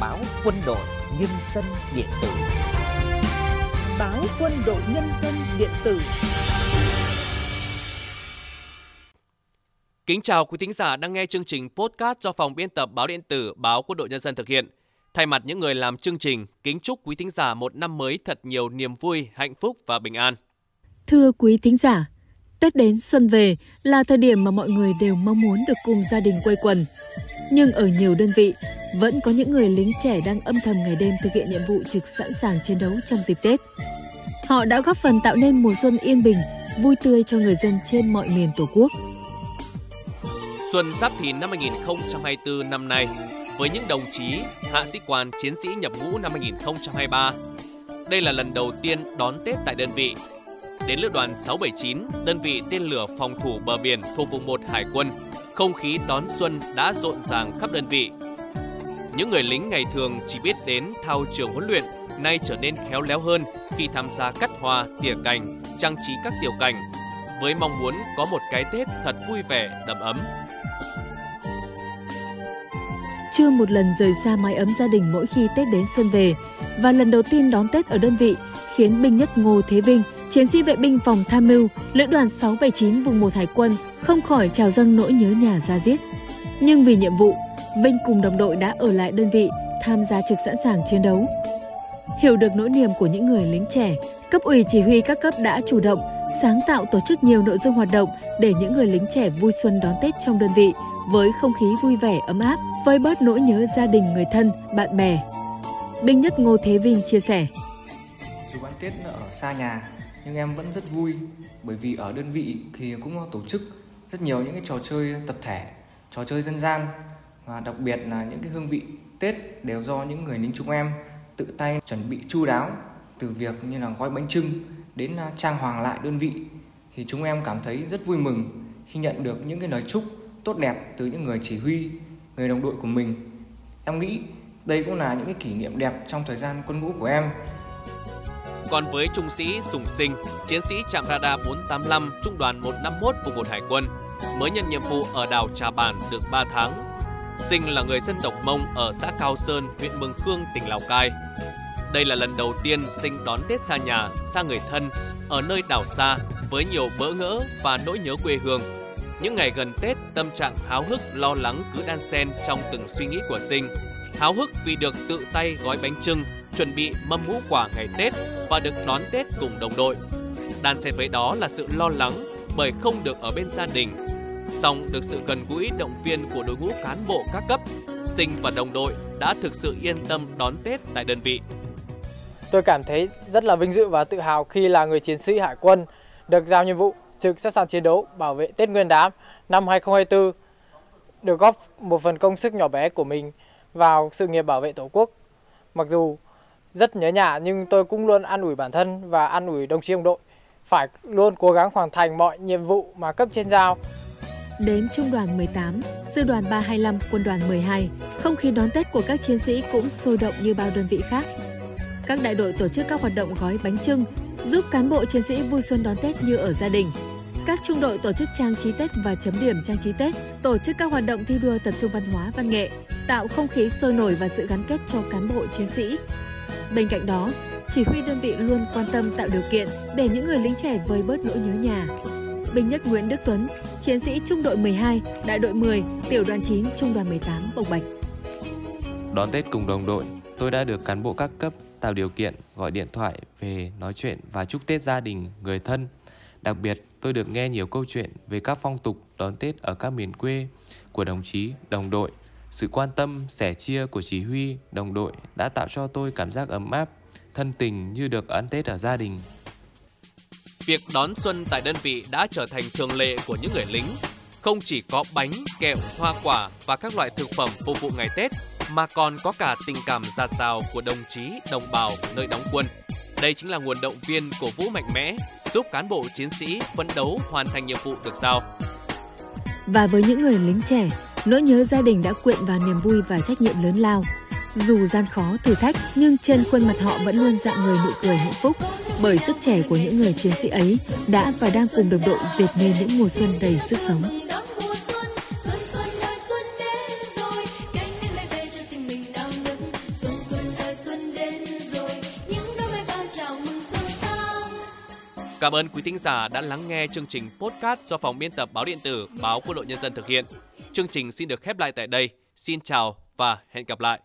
báo Quân đội Nhân dân điện tử. Báo Quân đội Nhân dân điện tử. Kính chào quý thính giả đang nghe chương trình podcast do phòng biên tập báo điện tử Báo Quân đội Nhân dân thực hiện. Thay mặt những người làm chương trình, kính chúc quý thính giả một năm mới thật nhiều niềm vui, hạnh phúc và bình an. Thưa quý thính giả, Tết đến xuân về là thời điểm mà mọi người đều mong muốn được cùng gia đình quây quần. Nhưng ở nhiều đơn vị, vẫn có những người lính trẻ đang âm thầm ngày đêm thực hiện nhiệm vụ trực sẵn sàng chiến đấu trong dịp Tết. Họ đã góp phần tạo nên mùa xuân yên bình, vui tươi cho người dân trên mọi miền Tổ quốc. Xuân Giáp Thìn năm 2024 năm nay, với những đồng chí, hạ sĩ quan, chiến sĩ nhập ngũ năm 2023, đây là lần đầu tiên đón Tết tại đơn vị. Đến lữ đoàn 679, đơn vị tên lửa phòng thủ bờ biển thuộc vùng 1 Hải quân, không khí đón xuân đã rộn ràng khắp đơn vị. Những người lính ngày thường chỉ biết đến thao trường huấn luyện, nay trở nên khéo léo hơn khi tham gia cắt hoa, tỉa cành, trang trí các tiểu cảnh, với mong muốn có một cái Tết thật vui vẻ, đầm ấm. Chưa một lần rời xa mái ấm gia đình mỗi khi Tết đến xuân về và lần đầu tiên đón Tết ở đơn vị khiến binh nhất Ngô Thế Vinh, chiến sĩ vệ binh phòng tham mưu, lữ đoàn 679 vùng 1 Hải quân không khỏi trào dâng nỗi nhớ nhà ra giết. Nhưng vì nhiệm vụ, Vinh cùng đồng đội đã ở lại đơn vị tham gia trực sẵn sàng chiến đấu. Hiểu được nỗi niềm của những người lính trẻ, cấp ủy chỉ huy các cấp đã chủ động sáng tạo tổ chức nhiều nội dung hoạt động để những người lính trẻ vui xuân đón Tết trong đơn vị với không khí vui vẻ ấm áp, vơi bớt nỗi nhớ gia đình người thân, bạn bè. Binh nhất Ngô Thế Vinh chia sẻ. Dù ăn Tết ở xa nhà nhưng em vẫn rất vui bởi vì ở đơn vị thì cũng tổ chức rất nhiều những cái trò chơi tập thể, trò chơi dân gian và đặc biệt là những cái hương vị Tết đều do những người lính chúng em tự tay chuẩn bị chu đáo từ việc như là gói bánh trưng đến à, trang hoàng lại đơn vị thì chúng em cảm thấy rất vui mừng khi nhận được những cái lời chúc tốt đẹp từ những người chỉ huy, người đồng đội của mình. Em nghĩ đây cũng là những cái kỷ niệm đẹp trong thời gian quân ngũ của em. Còn với trung sĩ Sùng Sinh, chiến sĩ trạm radar 485 trung đoàn 151 vùng 1 Hải quân, mới nhận nhiệm vụ ở đảo Trà Bản được 3 tháng. Sinh là người dân tộc Mông ở xã Cao Sơn, huyện Mường Khương, tỉnh Lào Cai. Đây là lần đầu tiên Sinh đón Tết xa nhà, xa người thân, ở nơi đảo xa với nhiều bỡ ngỡ và nỗi nhớ quê hương. Những ngày gần Tết, tâm trạng háo hức, lo lắng cứ đan xen trong từng suy nghĩ của Sinh. Háo hức vì được tự tay gói bánh trưng, chuẩn bị mâm ngũ quả ngày Tết và được đón Tết cùng đồng đội. Đan xen với đó là sự lo lắng bởi không được ở bên gia đình. Song được sự gần gũi động viên của đội ngũ cán bộ các cấp, Sinh và đồng đội đã thực sự yên tâm đón Tết tại đơn vị. Tôi cảm thấy rất là vinh dự và tự hào khi là người chiến sĩ hải quân được giao nhiệm vụ trực sẵn sàng chiến đấu bảo vệ Tết Nguyên đán năm 2024 được góp một phần công sức nhỏ bé của mình vào sự nghiệp bảo vệ Tổ quốc. Mặc dù rất nhớ nhà nhưng tôi cũng luôn an ủi bản thân và an ủi đồng chí đồng đội phải luôn cố gắng hoàn thành mọi nhiệm vụ mà cấp trên giao. Đến Trung đoàn 18, Sư đoàn 325, Quân đoàn 12, không khí đón Tết của các chiến sĩ cũng sôi động như bao đơn vị khác. Các đại đội tổ chức các hoạt động gói bánh trưng, giúp cán bộ chiến sĩ vui xuân đón Tết như ở gia đình. Các trung đội tổ chức trang trí Tết và chấm điểm trang trí Tết, tổ chức các hoạt động thi đua tập trung văn hóa văn nghệ, tạo không khí sôi nổi và sự gắn kết cho cán bộ chiến sĩ. Bên cạnh đó, chỉ huy đơn vị luôn quan tâm tạo điều kiện để những người lính trẻ vơi bớt nỗi nhớ nhà. Binh nhất Nguyễn Đức Tuấn, chiến sĩ trung đội 12, đại đội 10, tiểu đoàn 9, trung đoàn 18, Bộc Bạch. Đón Tết cùng đồng đội, tôi đã được cán bộ các cấp tạo điều kiện gọi điện thoại về nói chuyện và chúc Tết gia đình, người thân. Đặc biệt, tôi được nghe nhiều câu chuyện về các phong tục đón Tết ở các miền quê của đồng chí, đồng đội. Sự quan tâm, sẻ chia của chỉ huy, đồng đội đã tạo cho tôi cảm giác ấm áp, thân tình như được ăn Tết ở gia đình. Việc đón xuân tại đơn vị đã trở thành thường lệ của những người lính. Không chỉ có bánh, kẹo, hoa quả và các loại thực phẩm phục vụ ngày Tết, mà còn có cả tình cảm giạt rào của đồng chí, đồng bào nơi đóng quân. Đây chính là nguồn động viên cổ vũ mạnh mẽ, giúp cán bộ chiến sĩ phấn đấu hoàn thành nhiệm vụ được giao. Và với những người lính trẻ, nỗi nhớ gia đình đã quyện vào niềm vui và trách nhiệm lớn lao. Dù gian khó, thử thách, nhưng trên khuôn mặt họ vẫn luôn dạng người nụ cười hạnh phúc, bởi sức trẻ của những người chiến sĩ ấy đã và đang cùng đồng đội dệt nên những mùa xuân đầy sức sống. Cảm ơn quý thính giả đã lắng nghe chương trình podcast do phòng biên tập báo điện tử Báo Quân đội Nhân dân thực hiện. Chương trình xin được khép lại tại đây. Xin chào và hẹn gặp lại.